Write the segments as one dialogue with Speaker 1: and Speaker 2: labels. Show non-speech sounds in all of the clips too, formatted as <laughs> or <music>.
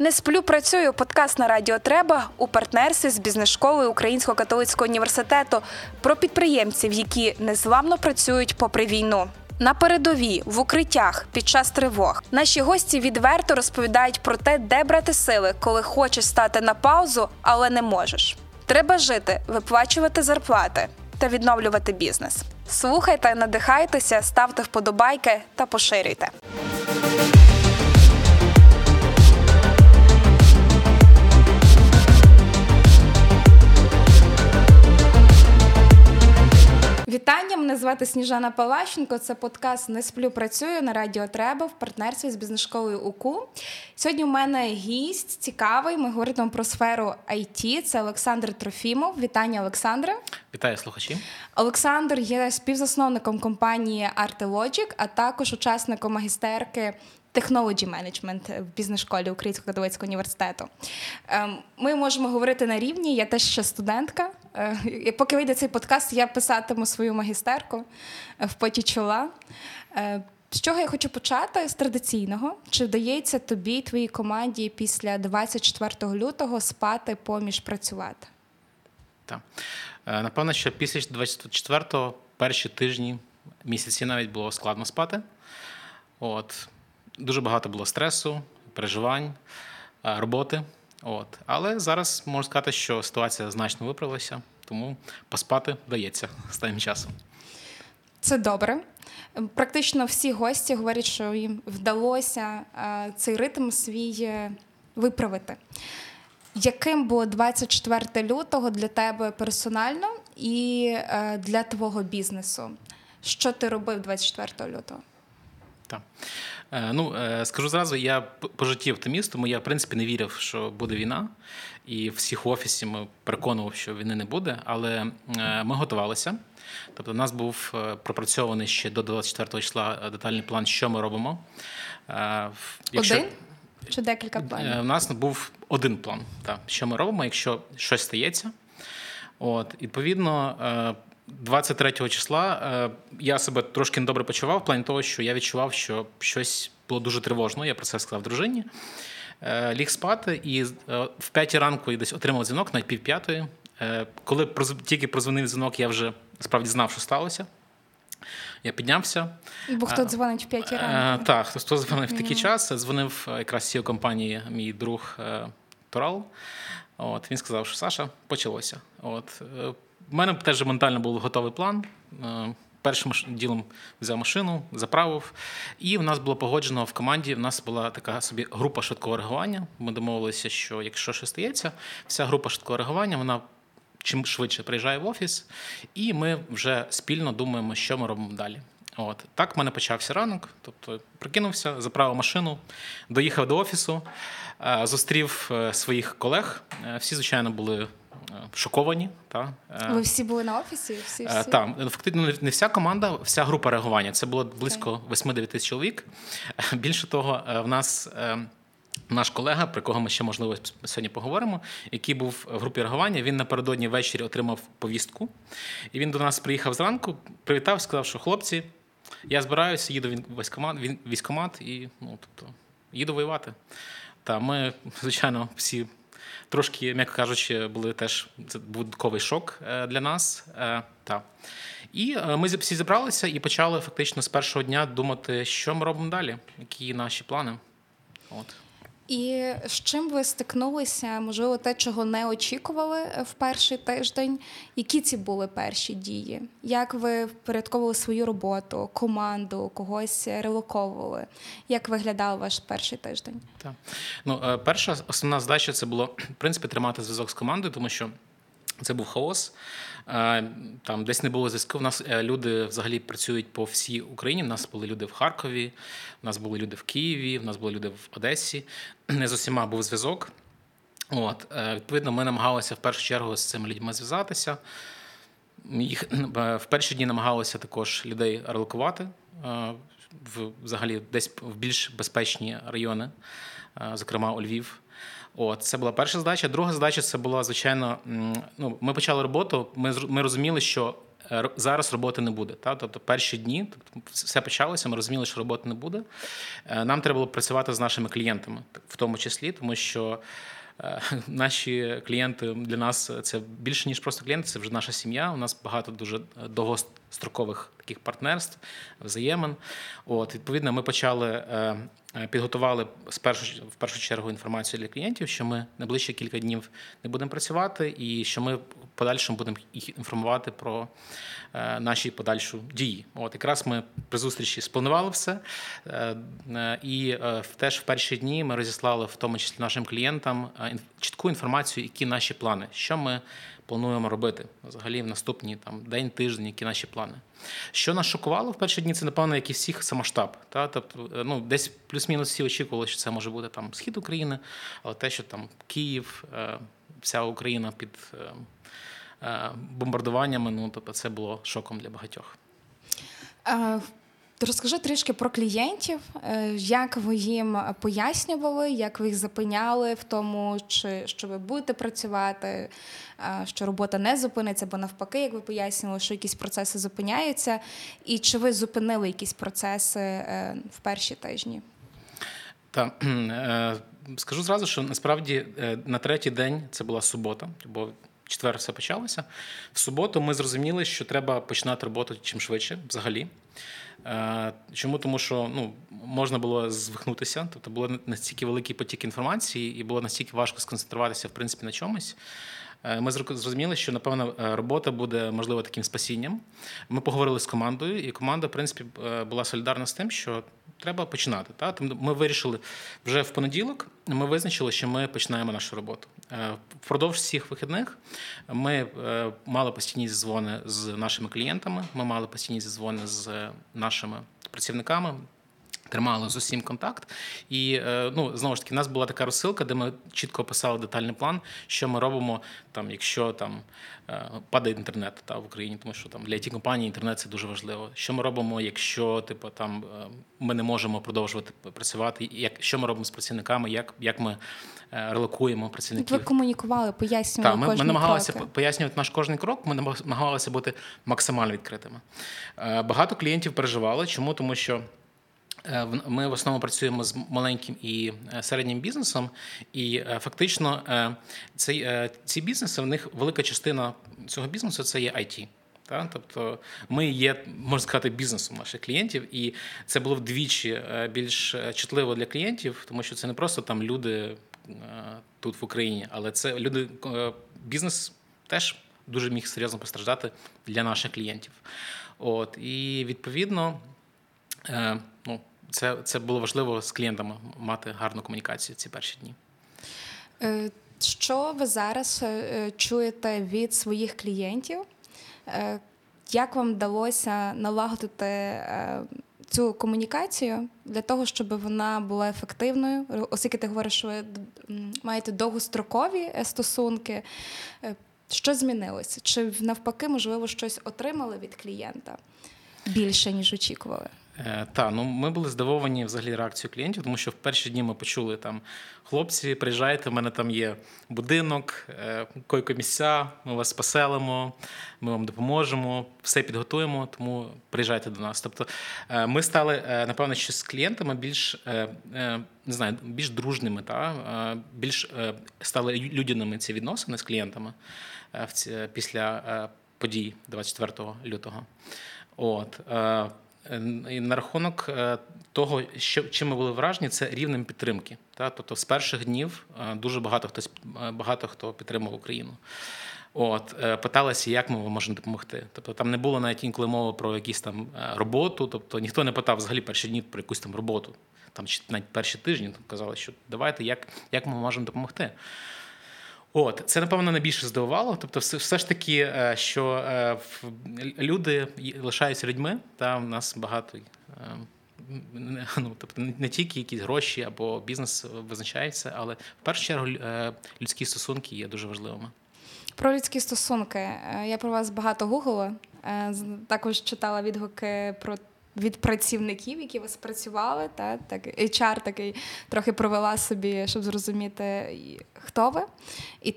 Speaker 1: Не сплю, працюю. Подкаст на радіо Треба у партнерстві з бізнес-школою Українського католицького університету про підприємців, які незламно працюють попри війну. На передовій в укриттях під час тривог наші гості відверто розповідають про те, де брати сили, коли хочеш стати на паузу, але не можеш. Треба жити, виплачувати зарплати та відновлювати бізнес. Слухайте, надихайтеся, ставте вподобайки та поширюйте. Вітання, мене звати Сніжана Палащенко. Це подкаст Не сплю працюю на радіо Треба в партнерстві з бізнес-школою УКУ. Сьогодні у мене гість цікавий. Ми говоримо про сферу IT. Це Олександр Трофімов. Вітання, Олександре.
Speaker 2: Вітаю слухачі.
Speaker 1: Олександр є співзасновником компанії Artelogic, а також учасником магістерки Technology Management в бізнес-школі Українського католицького університету. Ем, ми можемо говорити на рівні. Я теж ще студентка. Е, Поки вийде цей подкаст, я писатиму свою магістерку е, в поті чола. Е, З чого я хочу почати з традиційного? Чи вдається тобі твоїй команді після 24 лютого спати поміж працювати?
Speaker 2: Так. Напевно, що після 24-го перші тижні, місяці навіть було складно спати. От. Дуже багато було стресу, переживань, роботи. От. Але зараз можу сказати, що ситуація значно виправилася, тому поспати вдається останнім часом.
Speaker 1: Це добре. Практично всі гості говорять, що їм вдалося е, цей ритм свій е, виправити. Яким було 24 лютого для тебе персонально і е, для твого бізнесу? Що ти робив 24 лютого?
Speaker 2: Так. Е, Ну, е, скажу зразу, я по житті оптиміст, тому я, в принципі, не вірив, що буде війна. І всіх в офісі ми переконував, що війни не буде, але е, ми готувалися. Тобто, у нас був пропрацьований ще до 24 числа детальний план, що ми робимо. В-
Speaker 1: Один чи декілька планів?
Speaker 2: У нас був один план, так, що ми робимо, якщо щось стається. От, відповідно, 23 числа е, я себе трошки недобре почував, в плані того, що я відчував, що щось було дуже тривожно. Я про це сказав дружині. Е, Ліг спати, і е, в п'ятій ранку я десь отримав дзвінок, навіть пів п'ятої. Е, Коли проз- тільки прозвонив дзвінок, я вже справді знав, що сталося. Я піднявся.
Speaker 1: Бо хто дзвонить в 5 ранку?
Speaker 2: Так, хтось хто дзвонив в такий час. Дзвонив якраз CEO компанії мій друг е, Турал. От, він сказав, що Саша, почалося. От, в мене теж ментально був готовий план. Е, Першим ділом взяв машину, заправив. І в нас було погоджено в команді. В нас була така собі група швидкого реагування. Ми домовилися, що якщо щось стається, вся група швидкого реагування вона чим швидше приїжджає в офіс, і ми вже спільно думаємо, що ми робимо далі. От так в мене почався ранок. Тобто прикинувся, заправив машину, доїхав до офісу, е, зустрів е, своїх колег. Всі, звичайно, були шоковані. Та, е,
Speaker 1: Ви всі були на офісі? Всі,
Speaker 2: Е,
Speaker 1: всі?
Speaker 2: Так, фактично не- не вся команда, вся група реагування. Це було близько 8-9 тисяч чоловік. Е, Більше того, е, в нас. е, Наш колега, про кого ми ще можливо сьогодні поговоримо, який був в групі реагування, він напередодні ввечері отримав повістку. І він до нас приїхав зранку, привітав, сказав, що хлопці, я збираюся, їду в військкомат, військкомат і ну, тобто, їду воювати. Та ми, <laughs> звичайно, всі трошки, м'яко кажучи, були теж це будковий шок е, для нас. Е, Та. І е, ми всі зібралися і почали фактично з першого дня думати, що ми робимо далі, які наші плани. От.
Speaker 1: І з чим ви стикнулися? Можливо, те, чого не очікували е, в перший тиждень. Які ці були перші дії? Як ви впорядковували свою роботу, команду, когось релоковували? Як виглядав ваш перший тиждень?
Speaker 2: Так. Ну, е, перша основна задача це було в принципі тримати зв'язок з командою, тому що це був хаос. Е, Там десь не було зв'язку. У нас е, люди взагалі працюють по всій Україні. У нас були люди в Харкові, у нас були люди в Києві, у нас були люди в Одесі. Не з усіма був зв'язок. От, е, відповідно, ми намагалися в першу чергу з цими людьми зв'язатися. Їх в перші дні намагалися також людей релокувати взагалі десь в більш безпечні райони, зокрема у Львів. От, це була перша задача. Друга задача це була, звичайно, ну, ми почали роботу. Ми, ми розуміли, що зараз роботи не буде. Та? Тобто перші дні, тобто все почалося, ми розуміли, що роботи не буде. Е, Нам треба було працювати з нашими клієнтами, в тому числі, тому що. е, <laughs> Наші клієнти для нас це більше ніж просто клієнти, це вже наша сім'я. У нас багато дуже е, довгострокових таких партнерств, взаємин. От відповідно, ми почали е, е, підготували спершу в першу чергу інформацію для клієнтів, що ми найближчі кілька днів не будемо працювати, і що ми подальшому будемо їх інформувати про е, наші подальші дії. От якраз ми при зустрічі спланували все, е, е, і е, теж в перші дні ми розіслали в тому числі нашим клієнтам е, чітку інформацію, які наші плани, що ми плануємо робити взагалі в наступні там день, тиждень, які наші плани. Що нас шокувало в перші дні, це напевно, як і всіх, це масштаб. Та? Тобто, е, ну, десь плюс-мінус всі очікували, що це може бути там схід України, але те, що там Київ, е, вся Україна під е, бомбардуваннями, ну тобто це було шоком для багатьох.
Speaker 1: Е, Розкажи трішки про клієнтів, е, як ви їм пояснювали, як ви їх запиняли в тому, чи що ви будете працювати, е, що робота не зупиниться, бо навпаки, як ви пояснювали, що якісь процеси зупиняються, і чи ви зупинили якісь процеси е, в перші тижні?
Speaker 2: Та <clears throat> е, скажу зразу, що насправді на третій день це була субота, бо четвер все почалося. В суботу ми зрозуміли, що треба починати роботу чим швидше взагалі. Е, Чому? Тому що ну, можна було звихнутися, тобто було настільки великий потік інформації, і було настільки важко сконцентруватися в принципі на чомусь. Е, Ми зрозу- зрозуміли, що напевно е, робота буде можливо таким спасінням. Ми поговорили з командою, і команда, в принципі, е, була солідарна з тим, що треба починати. Та? Ми вирішили вже в понеділок. Ми визначили, що ми починаємо нашу роботу. Впродовж всіх вихідних ми мали постійні зізвони з нашими клієнтами. Ми мали постійні зізвони з нашими працівниками. Тримали з усім контакт, і е, ну знову ж таки, в нас була така розсилка, де ми чітко описали детальний план, що ми робимо там, якщо там е, падає інтернет та в Україні, тому що там для it компанії інтернет це дуже важливо. Що ми робимо, якщо типу там е, ми не можемо продовжувати працювати? Як що ми робимо з працівниками? Як, як ми релокуємо
Speaker 1: Як ви комунікували, пояснювали
Speaker 2: Так, ми, ми намагалися
Speaker 1: кроки?
Speaker 2: пояснювати наш кожний крок. Ми намагалися бути максимально відкритими. Багато клієнтів переживали. Чому? Тому що. Е, Ми в основному працюємо з маленьким і е, середнім бізнесом, і е, фактично цей, ці бізнеси в них велика частина цього бізнесу це є IT. Та? Тобто ми є, можна сказати, бізнесом наших клієнтів, і це було вдвічі більш чутливо для клієнтів, тому що це не просто там люди тут в Україні, але це люди, бізнес теж дуже міг серйозно постраждати для наших клієнтів. От і відповідно, це, це було важливо з клієнтами мати гарну комунікацію ці перші дні.
Speaker 1: Е, Що ви зараз е, чуєте від своїх клієнтів? Е, Як вам вдалося налагодити цю комунікацію для того, щоб вона була ефективною? Оскільки ти говориш, що ви маєте довгострокові стосунки, що змінилося? Чи навпаки, можливо, щось отримали від клієнта більше, ніж очікували?
Speaker 2: Е, Та, ну ми були здивовані взагалі реакцією клієнтів, тому що в перші дні ми почули там хлопці, приїжджайте, в мене там є будинок, е, койко-місця, ми вас поселимо, ми вам допоможемо, все підготуємо, тому приїжджайте до нас. Тобто е, ми стали, напевно, що з клієнтами більш не знаю, більш дружними, та більш стали людяними ці відносини з клієнтами після подій 24 лютого. От. Е, на рахунок е, того, що чим ми були вражені, це рівнем підтримки. Та? Тобто з перших днів е, дуже багато хтось багато хто підтримав Україну. От питалися, як ми можемо допомогти. Тобто там не було навіть інколи мови про якісь там роботу. Тобто ніхто не питав взагалі перші дні про якусь там роботу. Там чи навіть перші тижні там казали, що давайте, як, як ми можемо допомогти. От це напевно найбільше здивувало. Тобто, все, все ж таки, е, що е, люди лишаються людьми. Та в нас багато. е, Ну, тобто не- тільки якісь гроші або бізнес визначається, але в першу чергу людські стосунки є дуже важливими.
Speaker 1: Про людські стосунки. Я про вас багато гуглила. Також читала відгуки про від працівників, які у вас працювали. Та так HR такий трохи провела собі, щоб зрозуміти, хто ви. І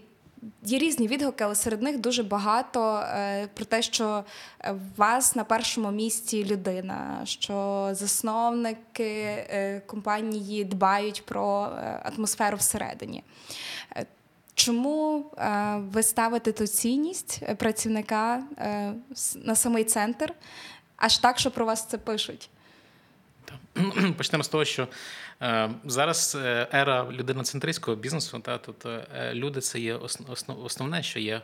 Speaker 1: Є різні відгуки, але серед них дуже багато е, про те, що е, в вас на першому місці людина, що засновники е, компанії дбають про е, атмосферу всередині. Е, Чому ви ставите ту цінність працівника на самий центр, аж так, що про вас це пишуть? <clears throat>
Speaker 2: Почнемо з того, що е, зараз е, ера людиноцентристського бізнесу, та тут е, люди це є осно- осно- основне, що є.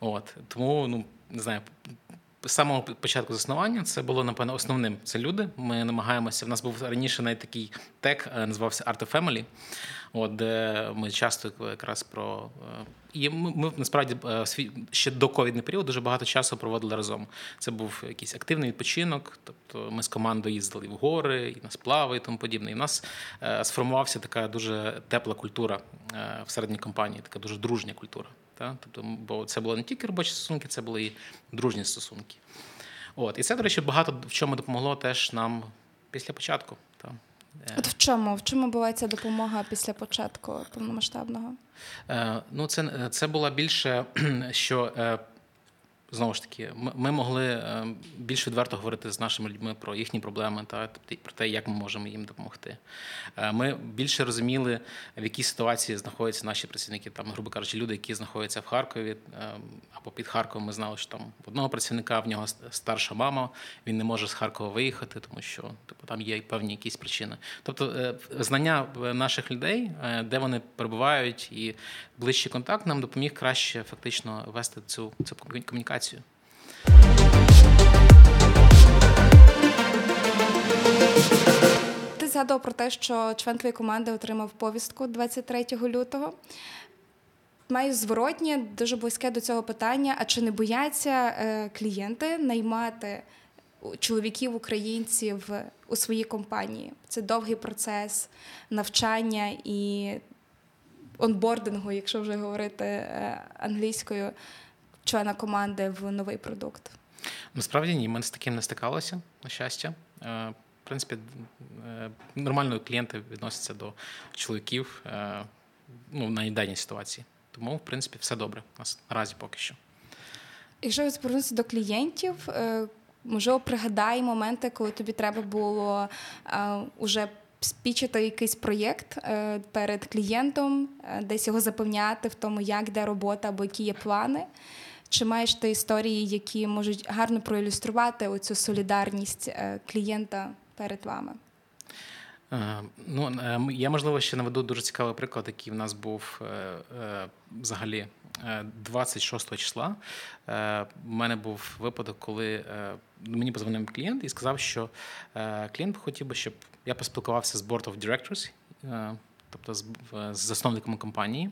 Speaker 2: От тому, ну не знаю, з самого початку заснування це було напевно основним. Це люди. Ми намагаємося. В нас був раніше навіть такий тек, е, називався Art of Family, от де ми часто якраз про е, і ми, ми насправді е, ще до ковідний період дуже багато часу проводили разом. Це був якийсь активний відпочинок. Тобто ми з командою їздили в гори, і на сплави і тому подібне. І в нас е, сформувався така дуже тепла культура всередині компанії, така дуже дружня культура. Та? Тобто, бо це були не тільки робочі стосунки, це були і дружні стосунки. От. І це, до речі, багато в чому допомогло теж нам після початку. Та? Е,
Speaker 1: От в чому? В чому була ця допомога після початку повномасштабного?
Speaker 2: Е, Ну, це, це була більше, <clears throat> що е, знову ж таки, ми, могли е, більш відверто говорити з нашими людьми про їхні проблеми та про те, як ми можемо їм допомогти. Е, Ми більше розуміли, в якій ситуації знаходяться наші працівники. Там, грубо кажучи, люди, які знаходяться в Харкові е, або під Харковом. Ми знали, що там одного працівника в нього старша мама, він не може з Харкова виїхати, тому що типу, там є певні якісь причини. Тобто, е, знання наших людей, е, де вони перебувають, і ближчий контакт нам допоміг краще фактично вести цю, цю комунікацію.
Speaker 1: Ти згадував про те, що член твоєї команди отримав повістку 23 лютого. Маю зворотнє, дуже близьке до цього питання: а чи не бояться е, клієнти наймати чоловіків українців у своїй компанії? Це довгий процес навчання і онбордингу, якщо вже говорити е, англійською, члена команди в новий продукт.
Speaker 2: Насправді ні, ми з таким не стикалися, на щастя. Е, В принципі, е, нормально клієнти відносяться до чоловіків е, ну, на даній ситуації. Тому, в принципі, все добре у нас наразі поки що.
Speaker 1: Якщо звернутися до клієнтів, можливо, пригадай моменти, коли тобі треба було е, уже спічити якийсь проєкт перед клієнтом, десь його запевняти в тому, як де робота або які є плани. Чи маєш ти історії, які можуть гарно проілюструвати оцю солідарність е, клієнта перед вами?
Speaker 2: Е, Ну, е, я, можливо, ще наведу дуже цікавий приклад, який в нас був взагалі е, 26 числа. У мене був випадок, коли мені позвонив клієнт і сказав, що клієнт хотів би, щоб я поспілкувався з Board of Directors, тобто з засновником компанії.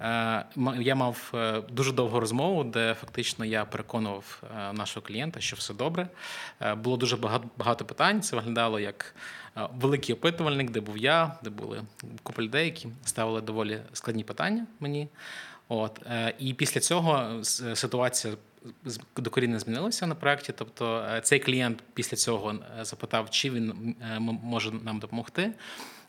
Speaker 2: Е, Я мав е, дуже довгу розмову, де фактично я переконував е, нашого клієнта, що все добре. Було дуже багато, питань. Це виглядало як великий опитувальник, де був я, де були купа людей, які ставили доволі складні питання мені. От і після цього ситуація докорінно змінилася на проєкті. Тобто цей клієнт після цього запитав, чи він може нам допомогти.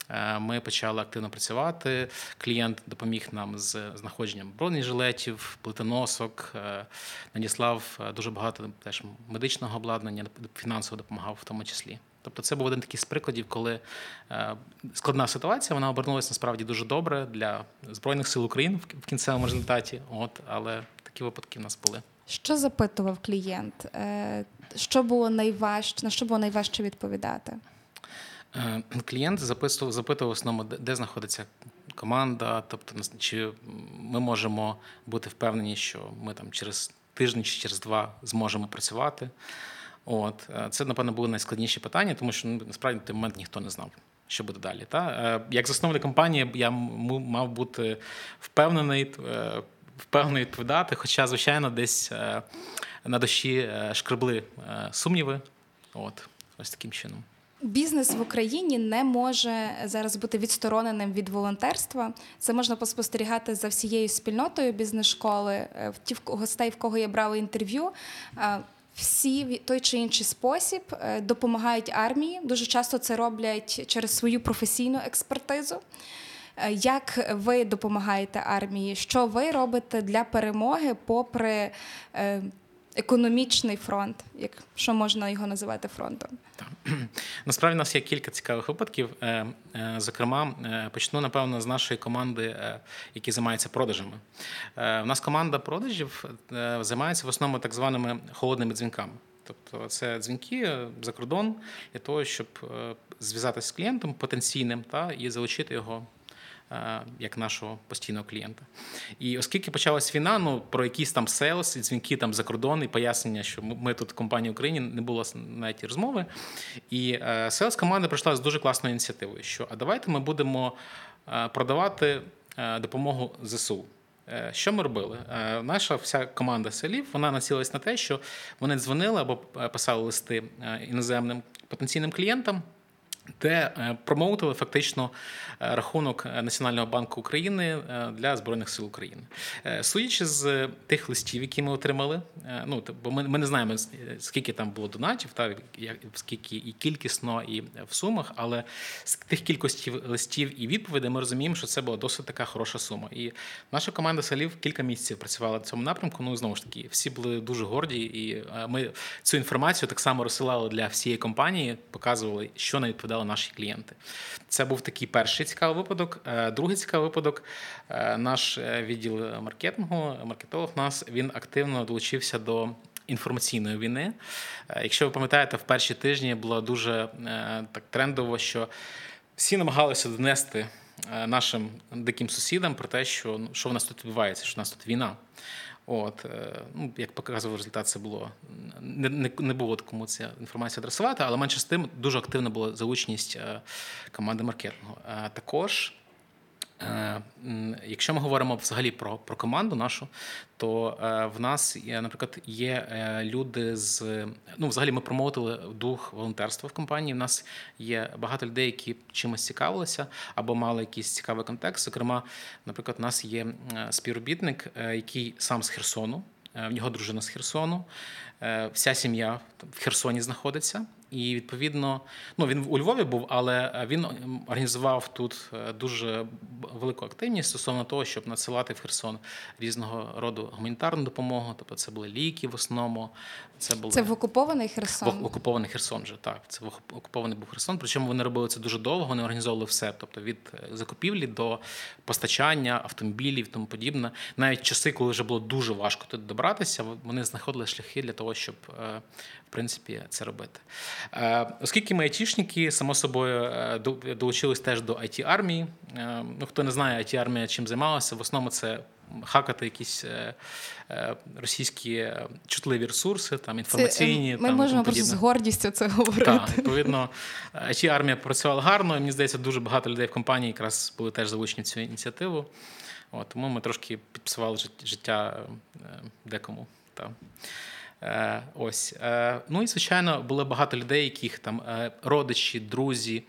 Speaker 2: Е, Ми почали активно працювати. Клієнт допоміг нам з знаходженням бронежилетів, плитоносок, е, надіслав е, дуже багато теж медичного обладнання, фінансово допомагав в тому числі. Тобто, це був один такий з прикладів, коли складна ситуація вона обернулася насправді дуже добре для збройних сил України в- кінцевому результаті. От, але такі випадки в нас були.
Speaker 1: Що запитував клієнт? Що було найважче, на що було найважче відповідати?
Speaker 2: Е, Клієнт записував, запитував основному, де, знаходиться команда, тобто чи ми можемо бути впевнені, що ми там через тиждень чи через два зможемо працювати. От е, це, напевно, були найскладніші питання, тому що ну, насправді в той момент ніхто не знав, що буде далі. Та? Е, Як засновник компанії, я мав бути впевнений, впевнений відповідати, хоча, звичайно, десь на душі шкребли сумніви. От, ось таким чином.
Speaker 1: Бізнес в Україні не може зараз бути відстороненим від волонтерства. Це можна поспостерігати за всією спільнотою бізнес-школи. Е, в Ті гостей, в кого я брала інтерв'ю. е, Всі в той чи інший спосіб е, допомагають армії. Дуже часто це роблять через свою професійну експертизу. Як ви допомагаєте армії? Що ви робите для перемоги, попри економічний фронт, якщо можна його називати фронтом? <clears throat>
Speaker 2: Насправді у нас є кілька цікавих випадків. Е, е, зокрема, е, почну напевно з нашої команди, які займаються продажами. У нас команда продажів займається в основному так званими холодними дзвінками. Тобто це дзвінки за кордон для того, щоб зв'язатися з клієнтом потенційним та і залучити його як нашого постійного клієнта. І оскільки почалась війна, ну про якісь там селс, і дзвінки там за кордон, і пояснення, що ми тут в компанії Україні не було навіть розмови. І селс команда прийшла з дуже класною ініціативою, що а давайте ми будемо е, продавати е, допомогу ЗСУ. Що ми робили? Наша вся команда селів вона націлилась на те, що вони дзвонили або писали листи іноземним потенційним клієнтам де е, промоутили фактично е, рахунок Національного банку України е, для збройних сил України. Судячи з тих листів, які ми отримали, ну бо ми, ми не знаємо скільки там було донатів, та скільки і кількісно, і в сумах, але з тих кількості листів і відповідей ми розуміємо, що це була досить така хороша сума. І наша команда салів кілька місяців працювала в цьому напрямку. Ну знову ж таки, всі були дуже горді, і ми цю інформацію так само розсилали для всієї компанії, показували, що не відповідає відповідали наші клієнти. Це був такий перший цікавий випадок. Е, другий цікавий випадок. Е, наш е, відділ маркетингу, маркетолог нас він активно долучився до. Інформаційної війни. Якщо ви пам'ятаєте, в перші тижні було дуже так трендово, що всі намагалися донести нашим диким сусідам про те, що ну, що в нас тут відбувається, що в нас тут війна. От, е, ну, Як показував результат, це було не не, не було кому ця інформація адресувати, але менше з тим дуже активна була залученість е, команди маркетингу. Е, також якщо ми говоримо взагалі про про команду нашу, то е, в нас, наприклад, є е, люди з ну, взагалі ми промовили дух волонтерства в компанії. У нас є багато людей, які чимось цікавилися або мали якийсь цікавий контекст. Зокрема, наприклад, у нас є співробітник, який сам з Херсону, в нього дружина з Херсону, вся сім'я в Херсоні знаходиться. І відповідно, ну він у Львові був, але він організував тут е, дуже велику активність стосовно того, щоб надсилати в Херсон різного роду гуманітарну допомогу. Тобто, це були ліки в основному.
Speaker 1: Це були це в окупований Херсон.
Speaker 2: В окупований Херсон вже так. Це в окупований був Херсон. Причому вони робили це дуже довго. Вони організовували все. Тобто від е, закупівлі до постачання автомобілів, тому подібне. Навіть часи, коли вже було дуже важко тут добратися, вони знаходили шляхи для того, щоб е, принципі це робити. Е, оскільки ми айтішники, само собою е, долучились теж до it армії. Е, ну, Хто не знає, it армія чим займалася, в основному це хакати якісь російські чутливі ресурси, там інформаційні.
Speaker 1: Це, ми
Speaker 2: там,
Speaker 1: можемо просто з гордістю це говорити.
Speaker 2: Так, Відповідно, it армія працювала гарно, і мені здається, дуже багато людей в компанії якраз були теж залучені в цю ініціативу. От, Тому ми трошки підписували життя декому. Так. Е, ось е, ну і звичайно було багато людей, яких там е, родичі, друзі,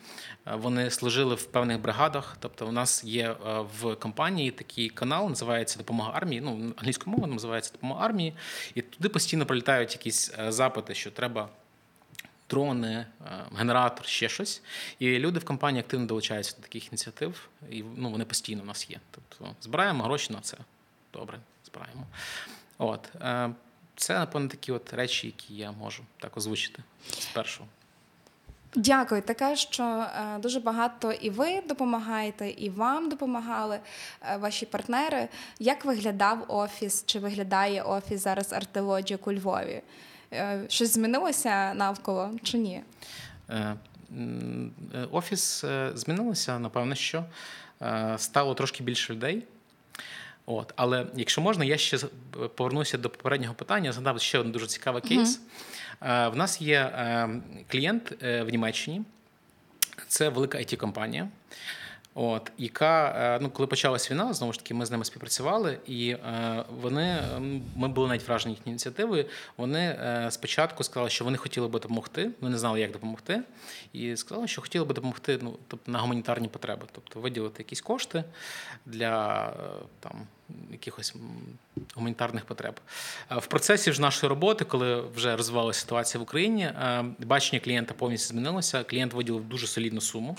Speaker 2: вони служили в певних бригадах. Тобто, у нас є в компанії такий канал, називається Допомога армії. Ну англійською мовою називається Допомога армії, і туди постійно прилітають якісь запити, що треба. Дрони, генератор, ще щось. І люди в компанії активно долучаються до таких ініціатив, і ну, вони постійно у нас є. Тобто збираємо гроші на це. Добре, збираємо. От. Це, напевно, такі от речі, які я можу так озвучити спершу.
Speaker 1: Дякую. Таке, що е, дуже багато і ви допомагаєте, і вам допомагали е, ваші партнери. Як виглядав офіс? Чи виглядає офіс зараз Артелоджік у Львові? Е, щось змінилося навколо чи ні?
Speaker 2: Офіс змінилося, напевно, що стало трошки більше людей. От, Але якщо можна, я ще повернуся до попереднього питання. Згадав ще один дуже цікавий кейс. Uh-huh. В нас є е, клієнт е, в Німеччині, це велика it компанія От, яка, е, ну, коли почалась війна, знову ж таки, ми з ними співпрацювали, і е, вони ми були навіть вражені їхньою ініціативою. Вони е, спочатку сказали, що вони хотіли би допомогти, вони не знали, як допомогти, і сказали, що хотіли би допомогти ну, тобто на гуманітарні потреби, тобто виділити якісь кошти для там якихось гуманітарних потреб. В процесі ж нашої роботи, коли вже розвивалася ситуація в Україні, бачення клієнта повністю змінилося. Клієнт виділив дуже солідну суму,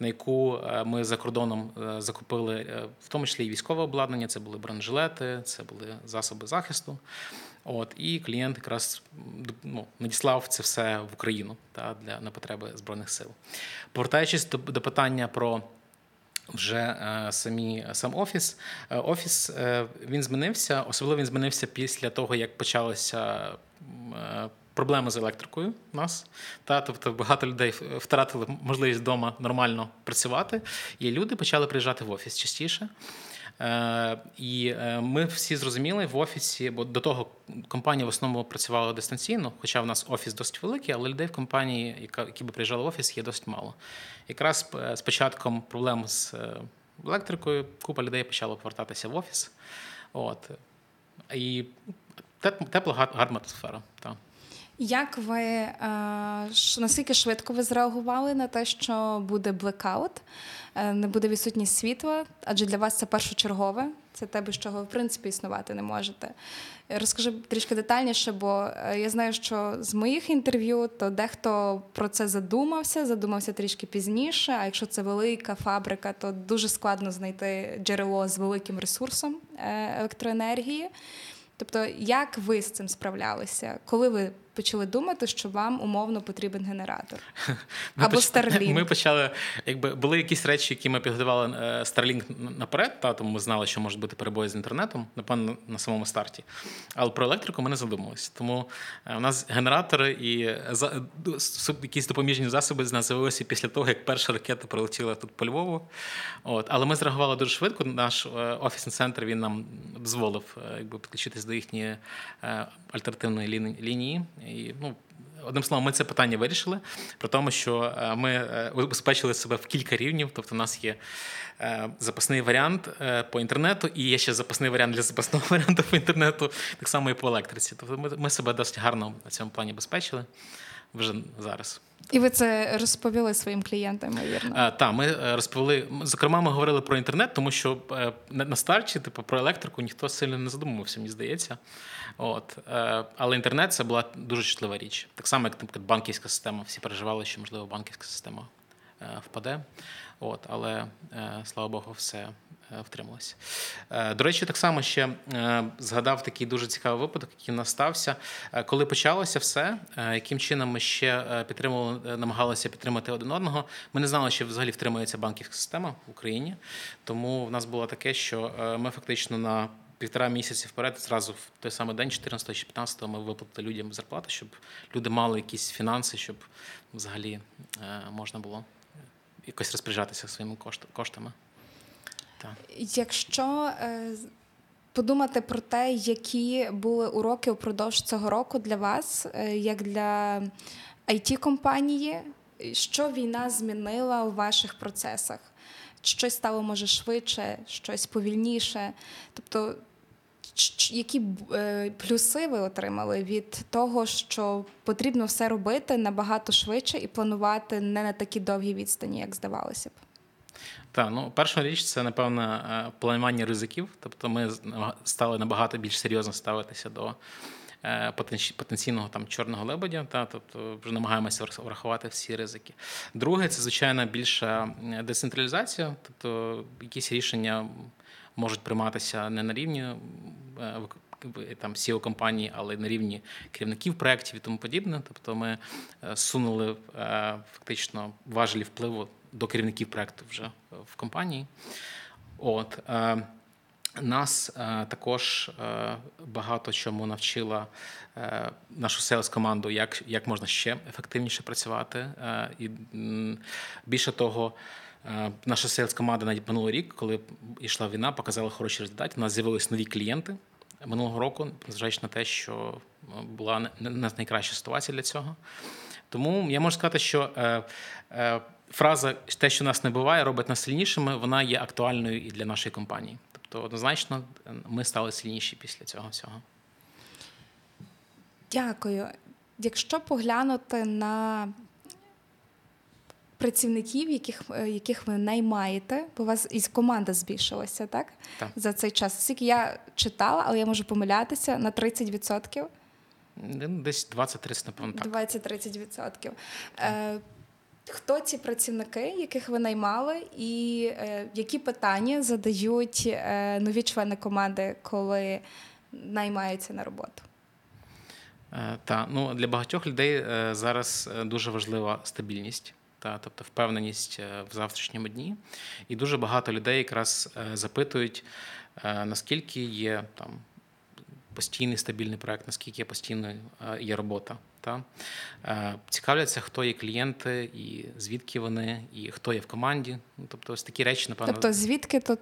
Speaker 2: на яку ми за кордоном закупили в тому числі і військове обладнання. Це були бронежилети, це були засоби захисту. От і клієнт якраз ну, надіслав це все в Україну та для на потреби збройних сил. Повертаючись до, до питання про вже е, самі сам офіс. Е, офіс е, він змінився, особливо він змінився після того, як почалися проблеми з електрикою. у Нас та тобто багато людей втратили можливість вдома нормально працювати, і люди почали приїжджати в офіс частіше. Е, і е, ми всі зрозуміли в офісі, бо до того компанія в основному працювала дистанційно, хоча в нас офіс досить великий, але людей в компанії, які би приїжджали в офіс, є досить мало. Якраз з початком проблем з е, електрикою купа людей почала повертатися в офіс. От. І тепла, гарна атмосфера. Так.
Speaker 1: Як ви наскільки швидко ви зреагували на те, що буде блекаут? Е, не буде відсутність світла, адже для вас це першочергове, це те, без чого ви в принципі існувати не можете. Розкажи трішки детальніше, бо е, я знаю, що з моїх інтерв'ю то дехто про це задумався, задумався трішки пізніше. А якщо це велика фабрика, то дуже складно знайти джерело з великим ресурсом е, електроенергії. Тобто, як ви з цим справлялися? Коли ви почали думати, що вам умовно потрібен генератор <laughs>
Speaker 2: ми або Starlink? Ми почали, якби були якісь речі, які ми підготували е, Starlink наперед, та тому ми знали, що можуть бути перебої з інтернетом, напевно, на самому старті. Але про електрику ми не задумувалися. Тому е, у нас генератори і за якісь допоміжні засоби з'явилися після того, як перша ракета прилетіла тут по Львову. От. Але ми зреагували дуже швидко. Наш е, офісний центр він нам дозволив якби підключитись до їхньої альтернативної лінії. І, ну, Одним словом, ми це питання вирішили, при тому, що е, ми е, убезпечили себе в кілька рівнів. Тобто, у нас є е, запасний варіант по інтернету, і є ще запасний варіант для запасного <laughs> варіанту по інтернету, так само і по електриці. Тобто, ми, себе досить гарно на цьому плані безпечили вже зараз.
Speaker 1: І ви це розповіли своїм клієнтам, ймовірно?
Speaker 2: Так, ми розповіли. Зокрема, ми говорили про інтернет, тому що на старті, типу, про електрику ніхто сильно не задумувався, мені здається. От. Е, але інтернет це була дуже чутлива річ. Так само, як наприклад, банківська система. Всі переживали, що, можливо, банківська система е, впаде. От, Але, е, слава Богу, все втрималося. До речі, так само ще згадав такий дуже цікавий випадок, який настався. Коли почалося все, яким чином ми ще підтримували, намагалися підтримати один одного. Ми не знали, що взагалі втримується банківська система в Україні. Тому в нас було таке, що ми фактично на півтора місяці вперед, зразу в той самий день, 14 чи 15 ми виплатили людям зарплату, щоб люди мали якісь фінанси, щоб взагалі е, можна було якось розпоряджатися своїми коштами.
Speaker 1: Так. Якщо е, подумати про те, які були уроки упродовж цього року для вас, е, як для it компанії що війна змінила у ваших процесах? Щось стало може швидше, щось повільніше. Тобто які е, плюси ви отримали від того, що потрібно все робити набагато швидше і планувати не на такі довгі відстані, як здавалося б?
Speaker 2: Так, ну перша річ це напевно е, планування ризиків. Тобто, ми стали набагато більш серйозно ставитися до е, потенційного там чорного лебедя, та тобто вже намагаємося врахувати всі ризики. Друге, це звичайно більша децентралізація, тобто якісь рішення можуть прийматися не на рівні е, там seo компанії, але й на рівні керівників проєктів і тому подібне. Тобто ми е, сунули е, фактично важелі впливу до керівників проєкту вже в компанії. От нас також багато чому навчила нашу селс команду, як як можна ще ефективніше працювати, і більше того. Е, наша селс команда навіть минулий рік, коли йшла війна, показала хороші результати. У нас з'явились нові клієнти минулого року, незважаючи на те, що е, була не найкраща ситуація для цього. Тому я можу сказати, що е, фраза те, що нас не буває, робить нас сильнішими, вона є актуальною і для нашої компанії. Тобто, однозначно, ми стали сильніші після цього всього.
Speaker 1: Дякую. Якщо поглянути на працівників, яких е, яких ви наймаєте, бо у вас із команда збільшилася, так?
Speaker 2: Так.
Speaker 1: За цей час. Оскільки я читала, але я можу помилятися на 30%.
Speaker 2: Ну, Десь 20-30, напевно, так.
Speaker 1: 20-30%. Е, Хто ці працівники, яких ви наймали, і е, які питання задають е, нові члени команди, коли наймаються на роботу?
Speaker 2: Е, Та ну для багатьох людей е, зараз е, дуже важлива стабільність, та тобто впевненість е, в завтрашньому дні. І дуже багато людей якраз запитують, наскільки є там постійний стабільний проект, наскільки є постійною е, є робота. Та? Е, Цікавляться, хто є клієнти, і звідки вони, і хто є в команді. Ну, тобто, ось такі речі, напевно.
Speaker 1: Тобто, звідки тут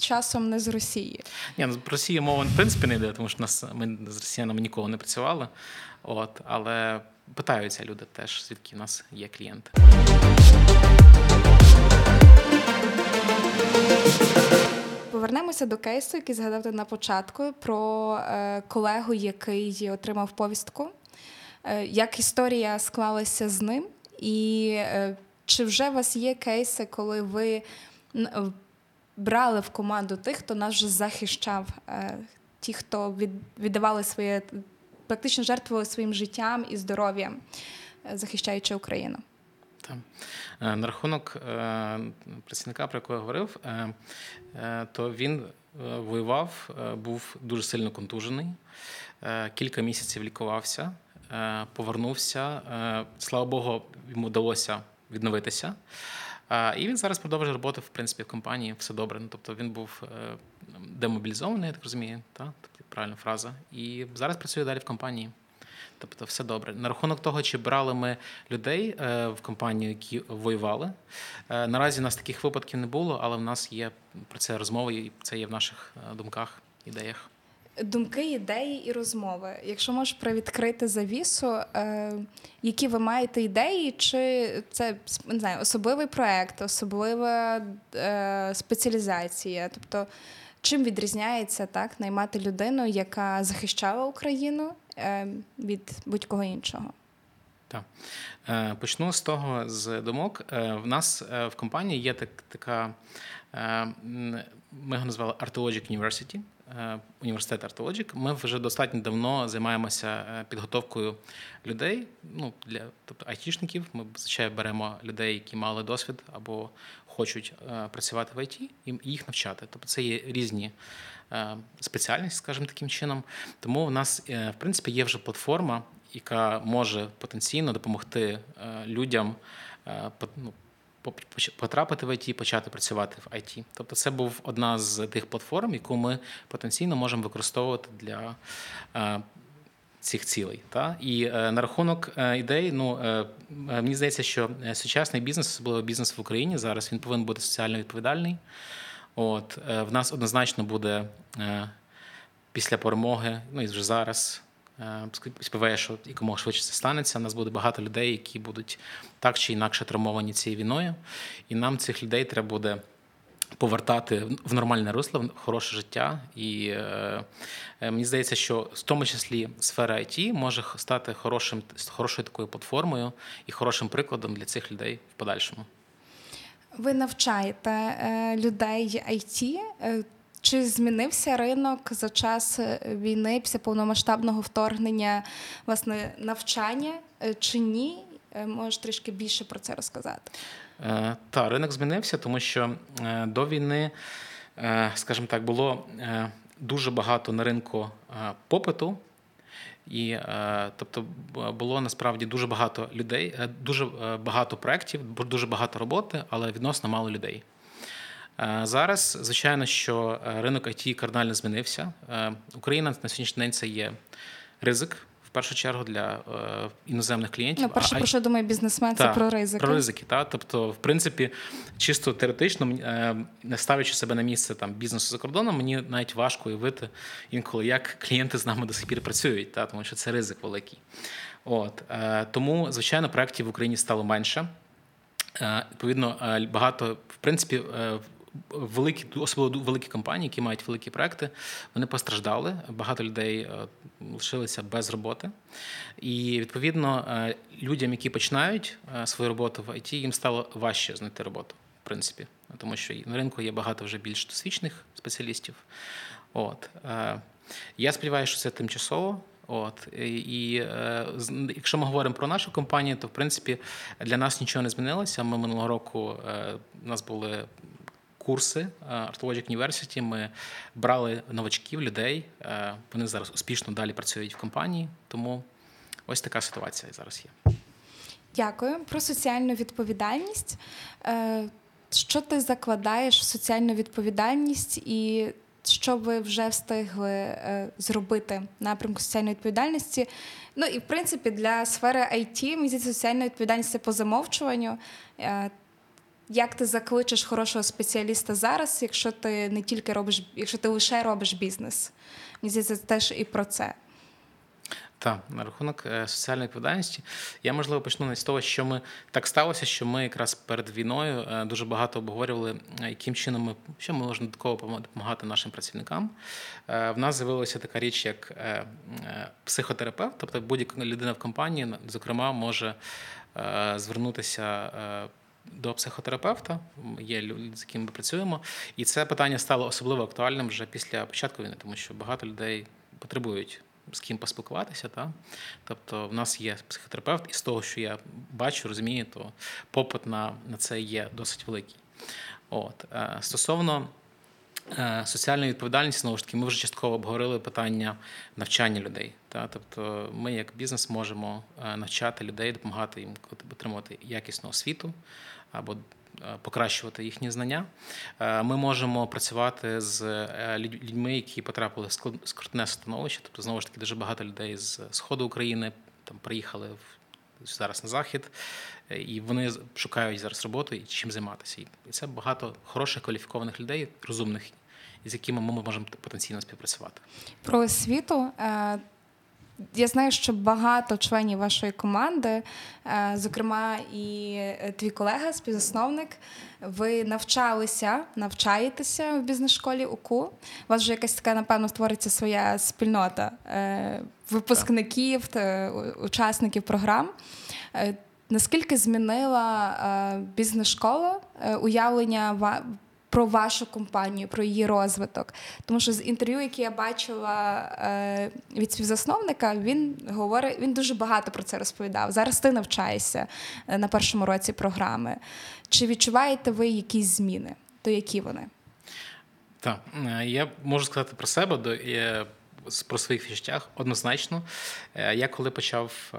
Speaker 1: часом не з Росії?
Speaker 2: Ні, ну, про Росію мова в принципі не йде, тому що нас ми з росіянами ніколи не працювали. От, але питаються люди теж, звідки в нас є клієнти.
Speaker 1: Повернемося до кейсу, який згадав на початку про е, колегу, який отримав повістку. Е, як історія склалася з ним, і е, чи вже у вас є кейси, коли ви брали в команду тих, хто нас вже захищав, ті, хто від, віддавали своє, практично жертвували своїм життям і здоров'ям, захищаючи Україну?
Speaker 2: Там. Е, На рахунок е, працівника, про якого я говорив, е, то він воював, був дуже сильно контужений, кілька місяців лікувався, повернувся. Слава Богу, йому вдалося відновитися. І він зараз продовжує роботу, в принципі, в компанії, все добре. Ну, тобто він був демобілізований, я так розумію, та? тобто правильна фраза. І зараз працює далі в компанії. Тобто все добре. На рахунок того, чи брали ми людей е, в компанію, які воювали. Е, наразі у нас таких випадків не було, але в нас є про це розмови, і це є в наших е, думках, ідеях.
Speaker 1: Думки, ідеї і розмови. Якщо можеш привідкрити завісу, е, які ви маєте ідеї, чи це не знаю, особливий проект, особлива спеціалізація? Тобто, чим відрізняється так наймати людину, яка захищала Україну від будь-кого іншого?
Speaker 2: Так. Е, Почну з того з думок. Е, В нас е, в компанії є так, така, ми його назвали Artologic University, університет Artologic. Ми вже достатньо давно займаємося підготовкою людей, ну, для, тобто айтішників. Ми зазвичай беремо людей, які мали досвід або хочуть працювати в ІТ, і їх навчати. Тобто це є різні е, спеціальності, скажімо таким чином. Тому в нас, е, в принципі, є вже платформа, яка може потенційно допомогти е, людям ну, потрапити в ІТ, почати працювати в ІТ. Тобто, це був одна з тих платформ, яку ми потенційно можемо використовувати для цих цілей. Та? І е, на рахунок е, ідей, ну е, мені здається, що сучасний бізнес, особливо бізнес в Україні, зараз він повинен бути соціально відповідальний. От е, в нас однозначно буде е, після перемоги, ну і вже зараз. е, Сподіваюся, що якомога швидше це станеться. У нас буде багато людей, які будуть так чи інакше травмовані цією війною, і нам цих людей треба буде повертати в нормальне русло, в хороше життя. І е, мені здається, що в тому числі сфера IT може стати хорошим, хорошою такою платформою і хорошим прикладом для цих людей в подальшому.
Speaker 1: Ви навчаєте е, людей IT. Е, Чи змінився ринок за час е, війни після повномасштабного вторгнення, власне, навчання чи ні? Можеш трішки більше про це розказати?
Speaker 2: Та ринок змінився, тому що до війни, скажімо так, було дуже багато на ринку попиту. І е, тобто було насправді дуже багато людей, е, дуже е, багато проєктів, дуже багато роботи, але відносно мало людей. Зараз, звичайно, що ринок IT кардинально змінився. Україна на сьогоднішній день це є ризик першу чергу для е, іноземних клієнтів.
Speaker 1: Ну, перше,
Speaker 2: А-
Speaker 1: про що думає бізнесмен, це про ризики.
Speaker 2: Про ризики, так. Тобто, в принципі, чисто теоретично, е, не ставлячи себе на місце там бізнесу за кордоном, мені навіть важко уявити інколи, як клієнти з нами до сих пір працюють, та, тому що це ризик великий. От е, тому, звичайно, проєктів в Україні стало менше. Відповідно, багато, в принципі, великі, особливо великі компанії, які мають великі проекти, вони постраждали. Багато людей лишилися без роботи. І відповідно людям, які починають свою роботу в ІТ, їм стало важче знайти роботу, в принципі, тому що на ринку є багато вже більш досвідчених спеціалістів. От я сподіваюся, що це тимчасово. От і е, якщо ми говоримо про нашу компанію, то в принципі для нас нічого не змінилося. Ми минулого року е, у нас були курси Artologic University, Ми брали новачків, людей. Е, вони зараз успішно далі працюють в компанії. Тому ось така ситуація зараз є.
Speaker 1: Дякую про соціальну відповідальність. Е, що ти закладаєш в соціальну відповідальність і що ви вже встигли е, зробити напрямку соціальної відповідальності. Ну і в принципі для сфери IT, соціальна відповідальність це по замовчуванню. Як ти закличеш хорошого спеціаліста зараз, якщо ти не тільки робиш, якщо ти лише робиш бізнес? Мені здається, це теж і про це.
Speaker 2: Так, на рахунок е, соціальної відповідальності. Я можливо почну з того, що ми так сталося, що ми якраз перед війною е, дуже багато обговорювали, е, яким чином ми що ми можемо додатково допомагати нашим працівникам. В нас з'явилася така річ, як психотерапевт, тобто будь-яка людина в компанії, зокрема, може звернутися. До психотерапевта є люди, з якими ми працюємо, і це питання стало особливо актуальним вже після початку війни, тому що багато людей потребують з ким поспілкуватися. Та? Тобто, в нас є психотерапевт, і з того, що я бачу, розумію, то попит на на це є досить великий. От. Е, стосовно е, соціальної відповідальності, знову ж таки, ми вже частково обговорили питання навчання людей. Та? Тобто, ми, як бізнес, можемо е, навчати людей, допомагати їм отримувати якісну освіту або Е, покращувати їхні знання. Е, ми можемо працювати з людьми, які потрапили в скрутне становище. Тобто, знову ж таки, дуже багато людей з сходу України там приїхали в зараз на захід, і вони шукають зараз роботу і чим займатися. І це багато хороших кваліфікованих людей, розумних, з якими ми можемо потенційно співпрацювати.
Speaker 1: Про освіту я знаю, що багато членів вашої команди, е, зокрема, і е, твій колега, співзасновник, ви навчалися, навчаєтеся в бізнес-школі УКУ. У вас вже якась така, напевно, створиться своя спільнота е, випускників, та учасників програм. Наскільки змінила бізнес-школа уявлення про вашу компанію, про її розвиток. Тому що з інтерв'ю, які я бачила е, від співзасновника, він говорить, він дуже багато про це розповідав. Зараз ти навчаєшся е, на першому році програми. Чи відчуваєте ви якісь зміни? То які вони?
Speaker 2: Так, е, я можу сказати про себе. Про своїх відчуттях однозначно. Я коли почав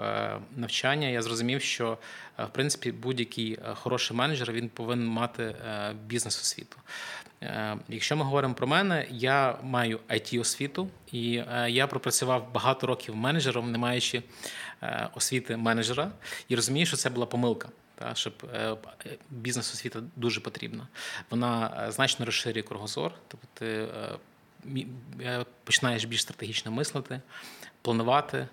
Speaker 2: навчання, я зрозумів, що в принципі будь-який хороший менеджер він повинен мати бізнес-освіту. Якщо ми говоримо про мене, я маю it освіту і я пропрацював багато років менеджером, не маючи освіти менеджера, і розумію, що це була помилка. Та, щоб е, бізнес-освіта дуже потрібна. Вона значно розширює кругозор, тобто починаєш більш стратегічно мислити, планувати.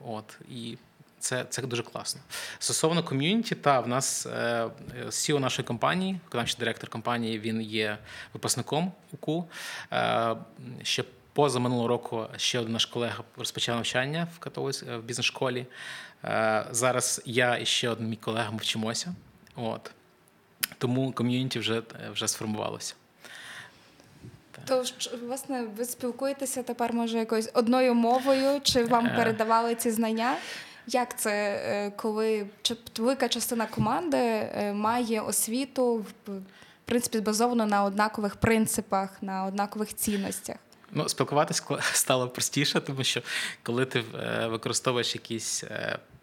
Speaker 2: От і це це дуже класно. Стосовно ком'юніті, та в нас е, CEO нашої компанії, виконавчий директор компанії, він є випускником УКУ. Е, ще поза минулого року ще один наш колега розпочав навчання в католиць в бізнес-школі. Е, зараз я і ще один мій колега ми вчимося. От. Тому ком'юніті вже, вже сформувалося.
Speaker 1: То власне ви спілкуєтеся тепер, може, якоюсь одною мовою, чи вам е. передавали ці знання? Як це, е, коли велика частина команди е, має освіту в принципі базовано на однакових принципах, на однакових цінностях?
Speaker 2: Ну, спілкуватися <laughs> стало простіше, тому що коли ти використовуєш якісь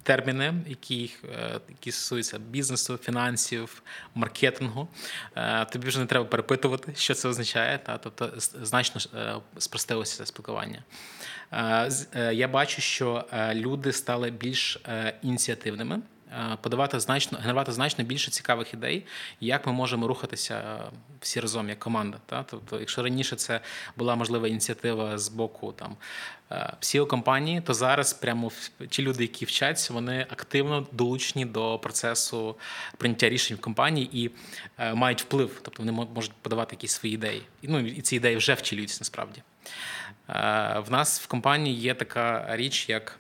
Speaker 2: терміни, які е, які стосуються бізнесу, фінансів, маркетингу. Е, тобі вже не треба перепитувати, що це означає. Та тобто значно е, спростилося це спілкування. Я бачу, що люди стали більш ініціативними. Подавати значно генерувати значно більше цікавих ідей, як ми можемо рухатися всі разом як команда. Та? Тобто, якщо раніше це була можлива ініціатива з боку там seo компанії, то зараз прямо ті люди, які вчаться, вони активно долучені до процесу прийняття рішень в компанії і мають вплив, тобто вони можуть подавати якісь свої ідеї. Ну і ці ідеї вже втілюються насправді. В нас в компанії є така річ, як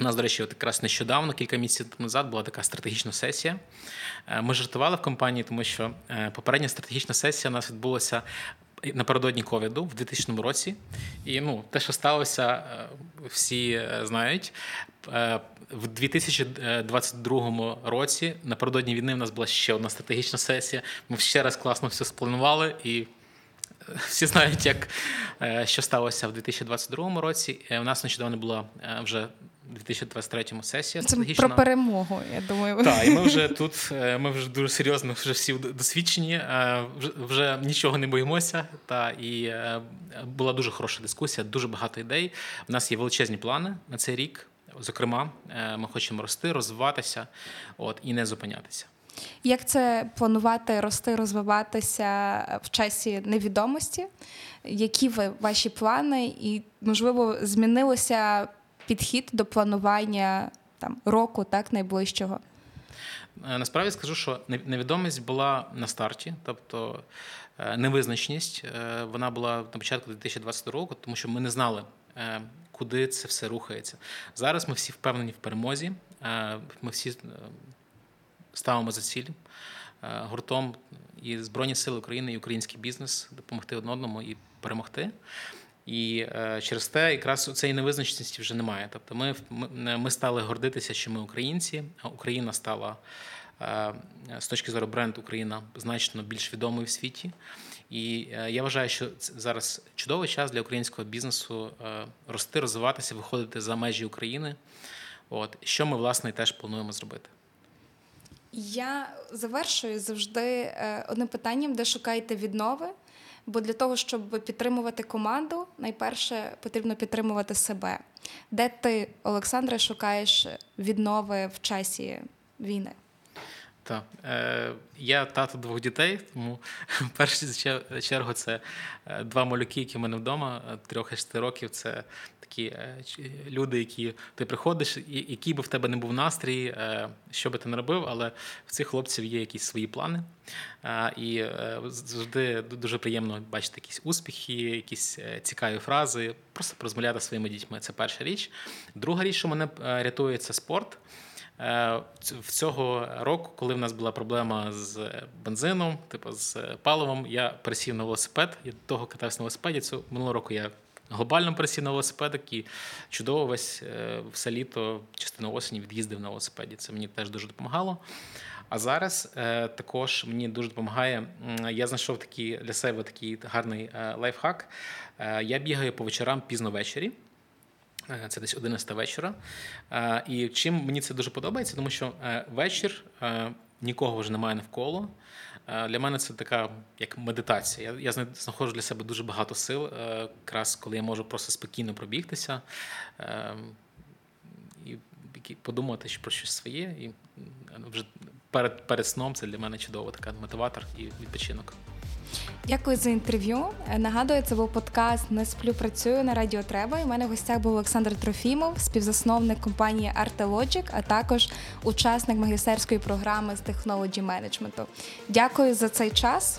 Speaker 2: у нас, до речі, от якраз нещодавно, кілька місяців назад, була така стратегічна сесія. Е, ми жартували в компанії, тому що е, попередня стратегічна сесія у нас відбулася напередодні ковіду в 2000 році. І ну, те, що сталося, е, всі знають. В 2022 році напередодні війни у нас була ще одна стратегічна сесія. Ми ще раз класно все спланували і. Всі знають, як що сталося в 2022 році. У нас нещодавно була вже 2023 сесія
Speaker 1: Це про перемогу. Я думаю,
Speaker 2: так, і ми вже <laughs> тут. Е, ми вже дуже серйозно, вже всі досвідчені, е, вже вже нічого не боїмося. Та і е, була дуже хороша дискусія, дуже багато ідей. У нас є величезні плани на цей рік. Зокрема, ми хочемо рости, розвиватися, от і не зупинятися.
Speaker 1: Як це планувати рости, розвиватися в часі невідомості? Які ви ваші плани, і можливо змінилося підхід до планування там року, так найближчого?
Speaker 2: Е, насправді скажу, що невідомість була на старті, тобто е, невизначеність. Е, вона була на початку 2020 року, тому що ми не знали, куди це все рухається. Зараз ми всі впевнені в перемозі. Ми всі ставимо за ціль гуртом і Збройні Сили України, і український бізнес допомогти одному одному і перемогти. І е, через те, якраз цієї невизначеності вже немає. Тобто, ми ми стали гордитися, що ми українці, Україна стала е, з точки зору бренду Україна значно більш відомою в світі. І е, я вважаю, що зараз чудовий час для українського бізнесу рости, розвиватися, виходити за межі України. От що ми власне теж плануємо зробити.
Speaker 1: Я завершую завжди одним питанням, де шукаєте віднови. Бо для того, щоб підтримувати команду, найперше потрібно підтримувати себе. Де ти, Олександре, шукаєш віднови в часі війни?
Speaker 2: Так, е, я тато двох дітей, тому <laughs> в чергу це е, два малюки, які в мене вдома, е, трьох і шести років. Це такі е, люди, які ти приходиш, який би в тебе не був настрій, що би ти не робив, але в цих хлопців є якісь свої плани. І завжди дуже приємно бачити якісь успіхи, якісь цікаві фрази, просто порозмовляти своїми дітьми. Це перша річ. Друга річ, що мене рятує, це спорт. Е, в цього року, коли в нас була проблема з бензином, типу з паливом, я пересів на велосипед. Я до того катався на велосипеді. Цього минулого року я глобально пересів на велосипед, і чудово весь е, все літо, частину осені від'їздив на велосипеді. Це мені теж дуже допомагало. А зараз е, також мені дуже допомагає. Я знайшов такий для себе такий гарний лайфхак. Я бігаю по вечорам пізно ввечері. Е, це десь 11 вечора. Е, і чим мені це дуже подобається, тому що е, вечір нікого вже немає навколо. Для мене це така як медитація. Я я знаходжу для себе дуже багато сил, якраз коли я можу просто спокійно пробігтися і подумати про щось своє. І вже перед перед сном це для мене чудово, така мотиватор і відпочинок.
Speaker 1: Дякую за інтерв'ю. Нагадую, це був подкаст Не сплю працюю на Радіо Треба. І в мене в гостях був Олександр Трофімов, співзасновник компанії Artelogic, а також учасник магістерської програми з технологі менеджменту. Дякую за цей час.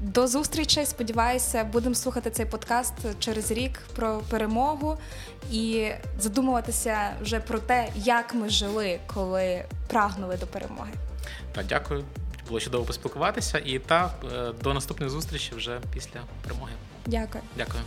Speaker 1: До зустрічі. Сподіваюся, будемо слухати цей подкаст через рік про перемогу і задумуватися вже про те, як ми жили, коли прагнули до перемоги.
Speaker 2: Так, дякую. Було чудово поспілкуватися, і та е, до наступних зустрічей вже після перемоги.
Speaker 1: Дякую.
Speaker 2: Дякую.